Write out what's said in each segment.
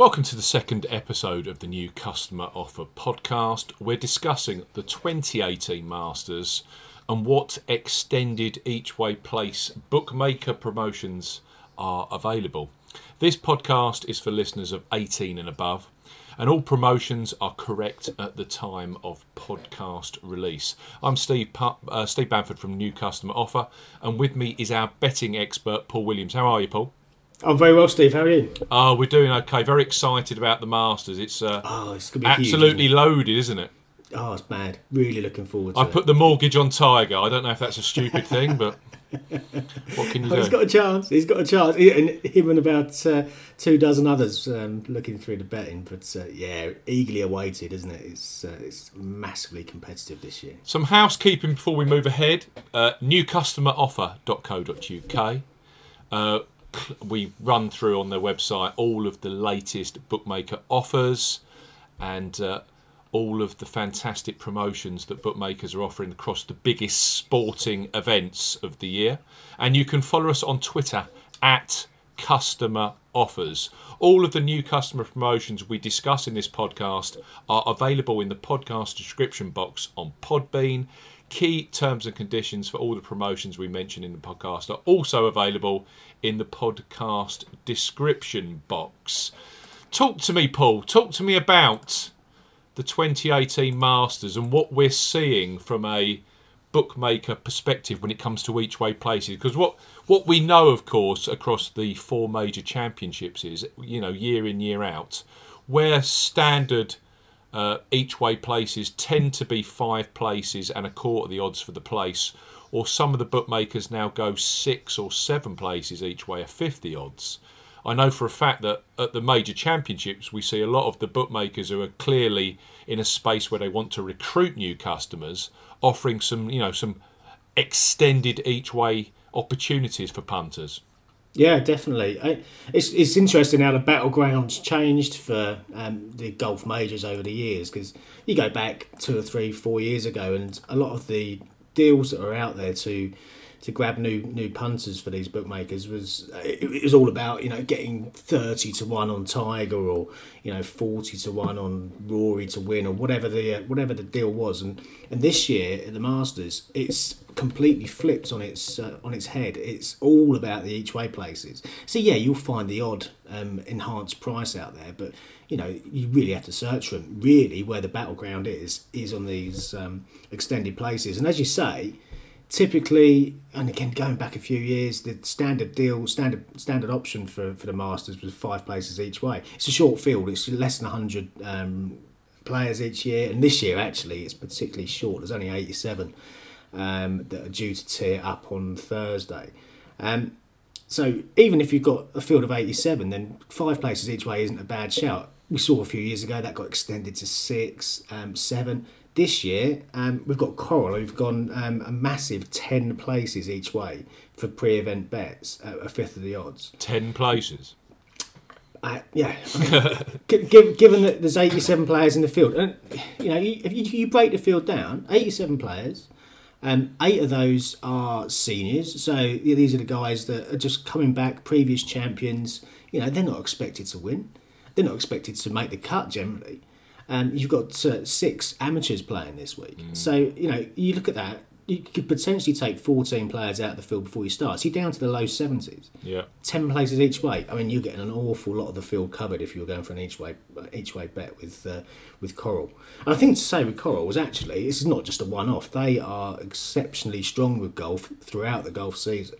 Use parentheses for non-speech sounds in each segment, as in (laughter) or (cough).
Welcome to the second episode of the new Customer Offer podcast. We're discussing the 2018 Masters and what extended each way place bookmaker promotions are available. This podcast is for listeners of 18 and above, and all promotions are correct at the time of podcast release. I'm Steve, uh, Steve Bamford from New Customer Offer, and with me is our betting expert, Paul Williams. How are you, Paul? I'm very well, Steve. How are you? Oh, we're doing okay. Very excited about the Masters. It's uh, Oh, it's gonna be absolutely Huge, loaded, isn't it? isn't it? oh, it's mad. Really looking forward to I it. put the mortgage on Tiger. I don't know if that's a stupid (laughs) thing, but what can you Oh, he's do? got a chance. He's got a chance. He- And him and about uh, two dozen others um, looking through the betting. But uh, yeah, eagerly awaited, isn't it? It's uh, it's massively competitive this year. Some housekeeping before we move ahead. Uh, newcustomeroffer.co.uk. Uh, we run through on their website all of the latest bookmaker offers and uh, all of the fantastic promotions that bookmakers are offering across the biggest sporting events of the year. And you can follow us on Twitter at customer offers. All of the new customer promotions we discuss in this podcast are available in the podcast description box on Podbean. Key terms and conditions for all the promotions we mention in the podcast are also available in the podcast description box. Talk to me, Paul. Talk to me about the 2018 Masters and what we're seeing from a bookmaker perspective when it comes to each way places because what what we know of course across the four major championships is you know year in year out where standard uh, each way places tend to be five places and a quarter the odds for the place or some of the bookmakers now go six or seven places each way are 50 odds I know for a fact that at the major championships, we see a lot of the bookmakers who are clearly in a space where they want to recruit new customers, offering some, you know, some extended each way opportunities for punters. Yeah, definitely. It's it's interesting how the battlegrounds changed for um, the golf majors over the years because you go back two or three, four years ago, and a lot of the deals that are out there to to grab new new punters for these bookmakers was it, it was all about you know getting thirty to one on Tiger or you know forty to one on Rory to win or whatever the uh, whatever the deal was, and and this year at the Masters it's completely flipped on its uh, on its head. It's all about the each way places. So yeah, you'll find the odd um, enhanced price out there, but you know you really have to search for them. Really, where the battleground is is on these um, extended places, and as you say, typically, and again going back a few years, the standard deal, standard standard option for for the Masters was five places each way. It's a short field. It's less than hundred. Um, players each year and this year actually it's particularly short there's only 87 um, that are due to tear up on Thursday. Um, so even if you've got a field of 87, then five places each way isn't a bad shout. We saw a few years ago that got extended to six, um, seven. This year, um, we've got Coral who've gone um, a massive 10 places each way for pre event bets a fifth of the odds. 10 places. Uh, yeah, I mean, (laughs) given, given that there's 87 players in the field, and you know, you, if you, you break the field down, 87 players, um, eight of those are seniors. So yeah, these are the guys that are just coming back, previous champions. You know, they're not expected to win. They're not expected to make the cut generally. Um, you've got uh, six amateurs playing this week. So you know, you look at that. You could potentially take 14 players out of the field before you start. So you're down to the low 70s. Yeah. 10 places each way. I mean, you're getting an awful lot of the field covered if you were going for an each way each way bet with uh, with Coral. And I think to say with Coral was actually this is not just a one off. They are exceptionally strong with golf throughout the golf season.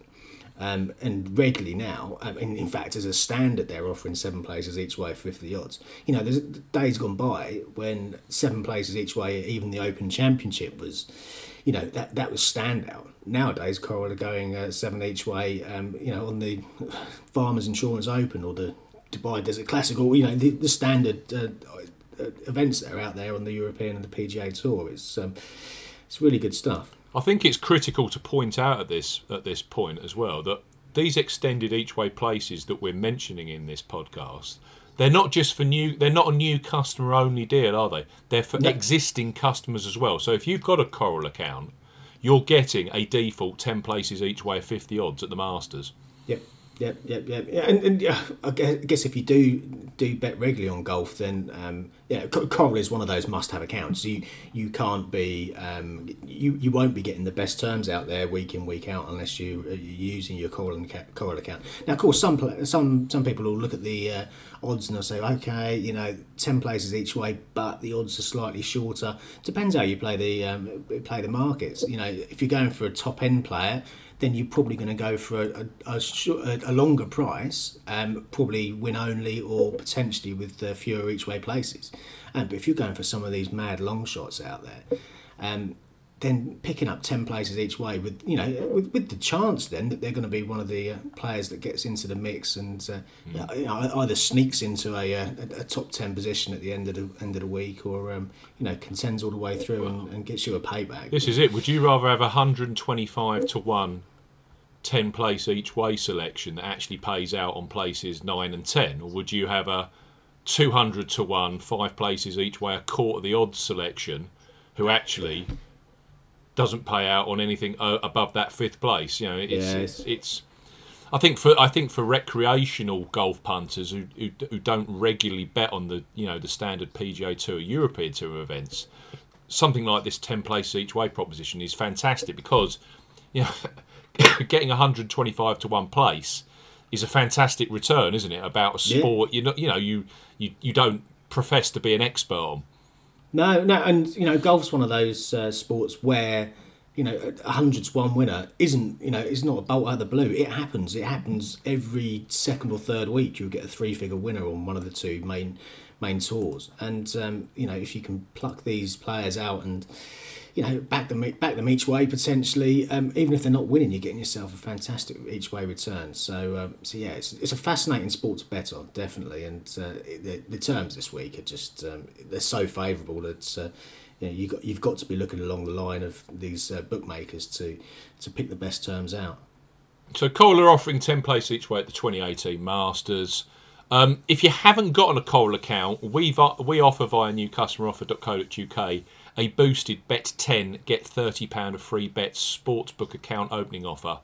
Um, and regularly now, um, in, in fact, as a standard, they're offering seven places each way for 50 odds. You know, there's days gone by when seven places each way, even the Open Championship was, you know, that that was standout. Nowadays, Coral are going uh, seven each way, um, you know, on the (laughs) Farmers Insurance Open or the Dubai Desert Classic, or you know, the, the standard uh, uh, events that are out there on the European and the PGA Tour. It's um, it's really good stuff. I think it's critical to point out at this at this point as well that these extended each way places that we're mentioning in this podcast, they're not just for new. They're not a new customer only deal, are they? They're for No. existing customers as well. So if you've got a Coral account, you're getting a default ten places each way, fifty odds at the Masters. Yep. Yep, yep, yep. Yeah, and, and yeah, I guess, I guess if you do do bet regularly on golf, then um, yeah, Coral is one of those must-have accounts. You you can't be um, you you won't be getting the best terms out there week in week out unless you are using your Coral Coral account. Now, of course, some some some people will look at the uh, odds and they'll say, okay, you know, ten places each way, but the odds are slightly shorter. Depends how you play the um, play the markets. You know, if you're going for a top end player then you're probably going to go for a, a, a, a longer price, um, probably win only or potentially with uh, fewer each way places. Um, but if you're going for some of these mad long shots out there, um, then picking up 10 places each way with you know with, with the chance then that they're going to be one of the uh, players that gets into the mix and uh, mm. you know, either sneaks into a, uh, a, a, top 10 position at the end of the end of the week or um, you know contends all the way through and, and, gets you a payback this is it would you rather have 125 to 1 10 place each way selection that actually pays out on places 9 and 10 or would you have a 200 to 1 5 places each way a quarter of the odds selection who actually doesn't pay out on anything uh, above that fifth place? You know it's, it's, it's I think for I think for recreational golf punters who, who, who don't regularly bet on the you know the standard PGA Tour or European Tour events, something like this ten place each way proposition is fantastic because (laughs) you know (coughs) getting 125 to one place is a fantastic return, isn't it? About a sport yeah. you know, you know, you, you you don't profess to be an expert on. No, no, and you know, golf's one of those uh, sports where you know a hundred to one winner isn't you know it's not a bolt out of the blue. It happens. It happens every second or third week. You'll get a three figure winner on one of the two main main tours, and um, you know if you can pluck these players out and you know, back them back them each way potentially. Um, even if they're not winning, you're getting yourself a fantastic each way return. So, um, so yeah, it's, it's a fascinating sport to bet on, definitely. And uh, the, the terms this week are just um, they're so favourable that uh, you know, you got you've got to be looking along the line of these uh, bookmakers to to pick the best terms out. So, Coral are offering ten place each way at the 2018 Masters. Um, if you haven't got a Coral account, we we offer via newcustomeroffer.co.uk a boosted bet 10 get 30 pound of free bets sportsbook account opening offer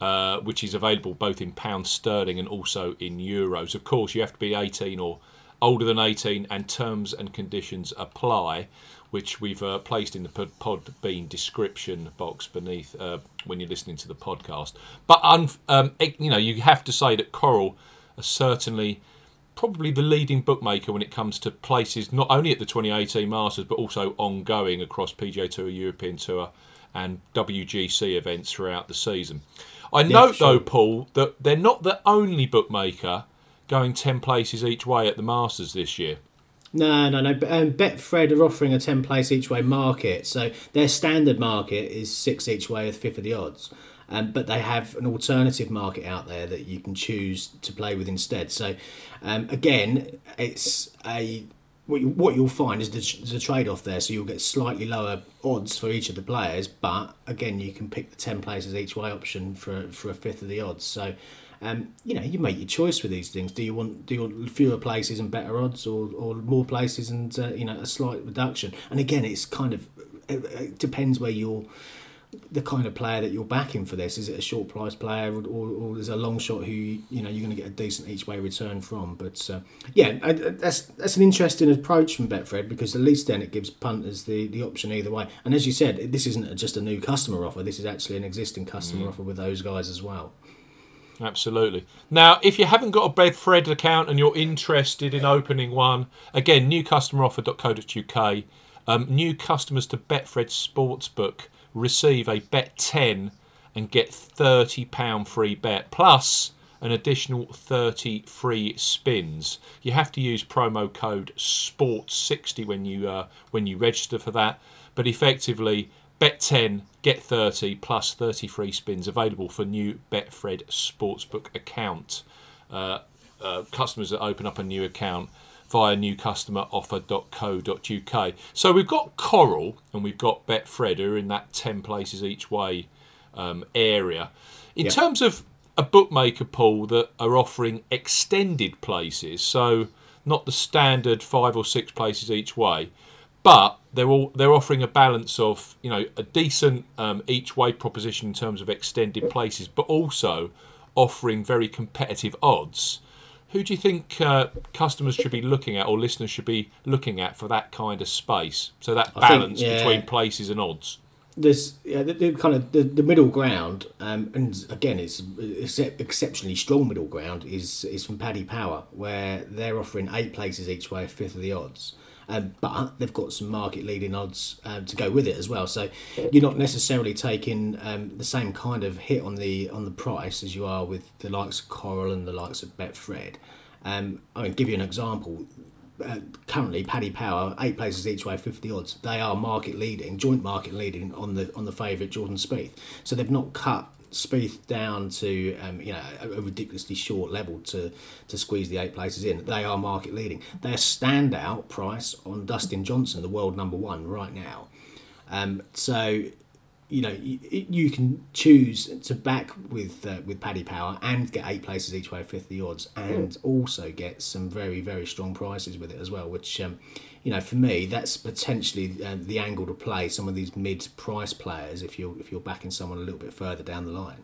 uh, which is available both in pounds sterling and also in euros. Of course you have to be 18 or older than 18 and terms and conditions apply which we've uh, placed in the pod podbean description box beneath uh, when you're listening to the podcast. But um, you know you have to say that coral certainly probably the leading bookmaker when it comes to places not only at the 2018 Masters but also ongoing across PGA Tour, European Tour, and WGC events throughout the season. I yeah, note sure. though, Paul, that they're not the only bookmaker going 10 places each way at the Masters this year. No, no, no. Um, Betfred are offering a 10 place each way market. So their standard market is six each way with fifth of the odds. Um, but they have an alternative market out there that you can choose to play with instead. So, um, again, it's a what you'll find is there's a trade off there, so you'll get slightly lower odds for each of the players, but again, you can pick the 10 places each way option for, for a fifth of the odds. So, um, you know, you make your choice with these things. Do you want do you want fewer places and better odds, or, or more places and uh, you know a slight reduction? And again, it's kind of it depends where you're the kind of player that you're backing for this? Is it a short price player, or, or, is it a long shot who you know you're going to get a decent each way return from? But uh, yeah, I, that's that's an interesting approach from Betfred because at least then it gives punters the, the option either way. And as you said, this isn't just a new customer offer. This is actually an existing customer mm. offer with those guys as well. Absolutely. Now, if you haven't got a Betfred account and you're interested in opening one, again, newcustomeroffer.co.uk. Um, new customers to Betfred Sportsbook receive a bet 10 and get £30 free bet plus an additional 30 free spins. You have to use promo code SPORTS60 when you uh, when you register for that, but effectively bet 10 get 30 plus 30 free spins available for new Betfred Sportsbook account. Uh, uh, customers that open up a new account via newcustomeroffer.co.uk. So we've got Coral and we've got Betfred who are in that 10 places each way um, area. In terms of a bookmaker pool that are offering extended places, so not the standard five or six places each way, but they're all they're offering a balance of you know a decent um, each way proposition in terms of extended places, but also offering very competitive odds. Who do you think uh, customers should be looking at, or listeners should be looking at for that kind of space? So that I think, balance yeah. between places and odds. there's yeah, the, the kind of the, the middle ground, um, and again, it's, it's exceptionally strong middle ground is is from Paddy Power, where they're offering eight places each way, a fifth of the odds. Um, but they've got some market leading odds um, to go with it as well. So you're not necessarily taking um, the same kind of hit on the on the price as you are with the likes of Coral and the likes of Betfred. Um, I mean, give you an example uh, currently Paddy Power eight places each way, fifty odds. They are market leading, joint market leading on the on the favourite Jordan Spieth. So they've not cut Spieth down to um, you know a, a ridiculously short level to to squeeze the eight places in. They are market leading. Their standout price on Dustin Johnson, the world number one right now. Um, so you know you, you can choose to back with uh, with Paddy Power and get eight places each way, fifty odds, and also get some very very strong prices with it as well. Which um, you know for me that's potentially uh, the angle to play some of these mid price players if you're if you're backing someone a little bit further down the line.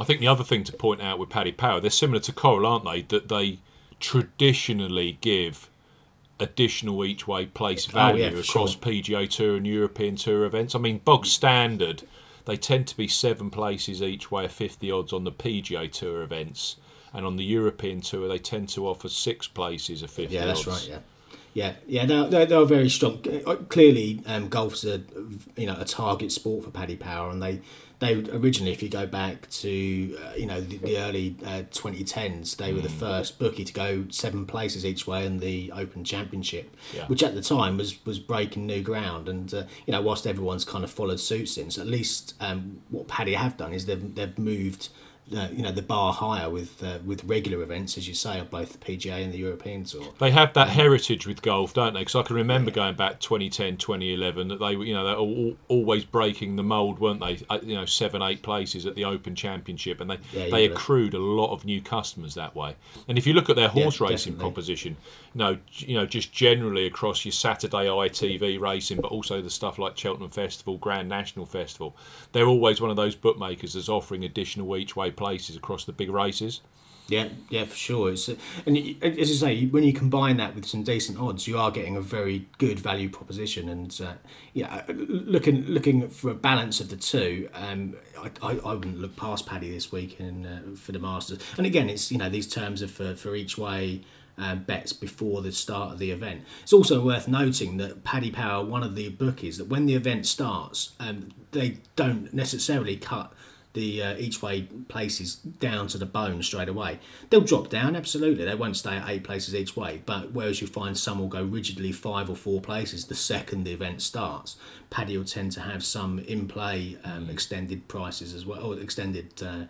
I think the other thing to point out with Paddy Power, they're similar to Coral, aren't they? That they traditionally give additional each way place value Oh, yeah, across sure. PGA Tour and European Tour events. I mean, bog standard, they tend to be seven places each way, 50 odds on the PGA Tour events. And on the European Tour, they tend to offer six places of 50 Yeah, that's odds. right. Yeah. Yeah, yeah, they're, they're, they're very strong. Uh, Clearly, um, golf's a you know a target sport for Paddy Power, and they they originally, if you go back to uh, you know the, the early uh, 2010s, they were the first bookie to go seven places each way in the Open Championship, Yeah. which at the time was was breaking new ground. And uh, you know, whilst everyone's kind of followed suit since, at least um, what Paddy have done is they've they've moved. Uh, you know the bar higher with uh, with regular events, as you say, of both the PGA and the European Tour. They have that heritage with golf, don't they? Because I can remember going back 2010, 2011, that they were, you know, they're all, always breaking the mould, weren't they? You know, seven, eight places at the Open Championship, and they Yeah, they accrued a lot of new customers that way. And if you look at their horse racing definitely. proposition, you know, you know, just generally across your Saturday ITV racing, but also the stuff like Cheltenham Festival, Grand National Festival, they're always one of those bookmakers that's offering additional each way places across the big races. Yeah, yeah, for sure. It's, and as you say, when you combine that with some decent odds, you are getting a very good value proposition. And uh, yeah, looking looking for a balance of the two, um, I, I, I wouldn't look past Paddy this week in, uh, for the Masters. And again, it's you know these terms are for, for each way. Um, bets before the start of the event. It's also worth noting that Paddy Power, one of the bookies, that when the event starts, um, they don't necessarily cut the uh, each way places down to the bone straight away. They'll drop down, absolutely. They won't stay at eight places each way. But whereas you find some will go rigidly five or four places the second the event starts, Paddy will tend to have some in play um, extended prices as well, or extended uh,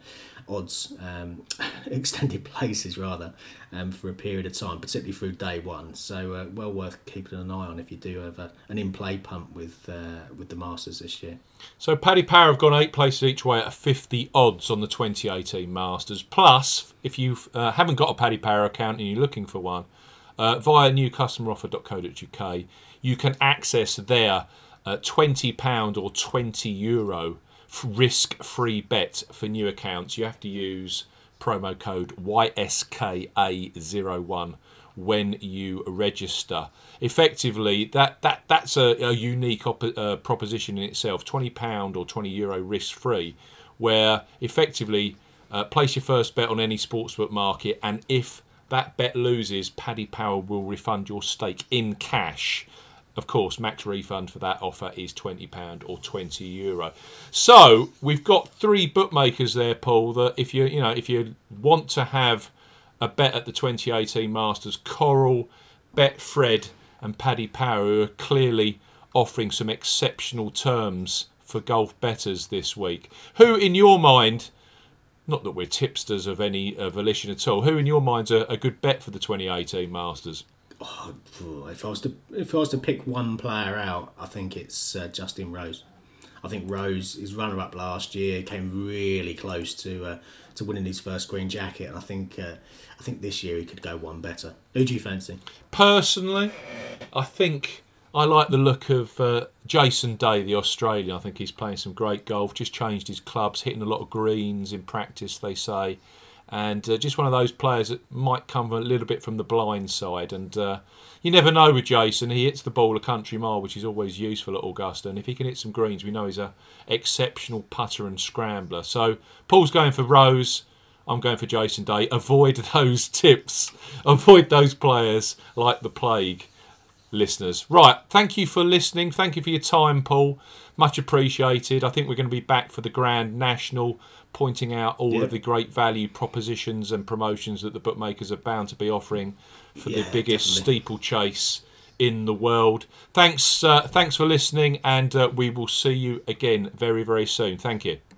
odds, um, (laughs) extended places rather, um, for a period of time, particularly through day one. So uh, well worth keeping an eye on if you do have a, an in play pump with uh, with the Masters this year. So Paddy Power have gone eight places each way at 50 odds on the 2018 Masters. Plus, if you uh, haven't got a Paddy Power account and you're looking for one, uh, via newcustomeroffer.co.uk, you can access their uh, £20 or 20 euro f- risk-free bet for new accounts. You have to use promo code YSKA01 when you register. Effectively, that, that that's a, a unique op- uh, proposition in itself. Twenty pound or twenty euro risk free, where effectively uh, place your first bet on any sportsbook market, and if that bet loses, Paddy Power will refund your stake in cash. Of course, max refund for that offer is twenty pound or twenty euro. So we've got three bookmakers there, Paul. That if you you know if you want to have a bet at the 2018 Masters, Coral, Betfred, and Paddy Power, who are clearly offering some exceptional terms for golf betters this week. Who, in your mind, not that we're tipsters of any uh, volition at all, who, in your mind's a, a good bet for the 2018 Masters? Oh, if I was to if I was to pick one player out, I think it's uh, Justin Rose. I think Rose, his runner up last year, came really close to uh, to winning his first green jacket, and I think uh, I think this year he could go one better. Who do you fancy? Personally, I think I like the look of uh, Jason Day, the Australian. I think he's playing some great golf. Just changed his clubs, hitting a lot of greens in practice, they say. And uh, just one of those players that might come a little bit from the blind side. And uh, you never know with Jason. He hits the ball a country mile, which is always useful at Augusta. And if he can hit some greens, we know he's a exceptional putter and scrambler. So Paul's going for Rose. I'm going for Jason Day. Avoid (laughs) those tips. Avoid those players like the plague listeners. Right, thank you for listening. Thank you for your time, Paul. Much appreciated. I think we're going to be back for the Grand National, pointing out all Yeah. of the great value propositions and promotions that the bookmakers are bound to be offering for Yeah, the biggest definitely. steeplechase in the world. Thanks, uh, thanks for listening, and uh, we will see you again very, very soon. Thank you.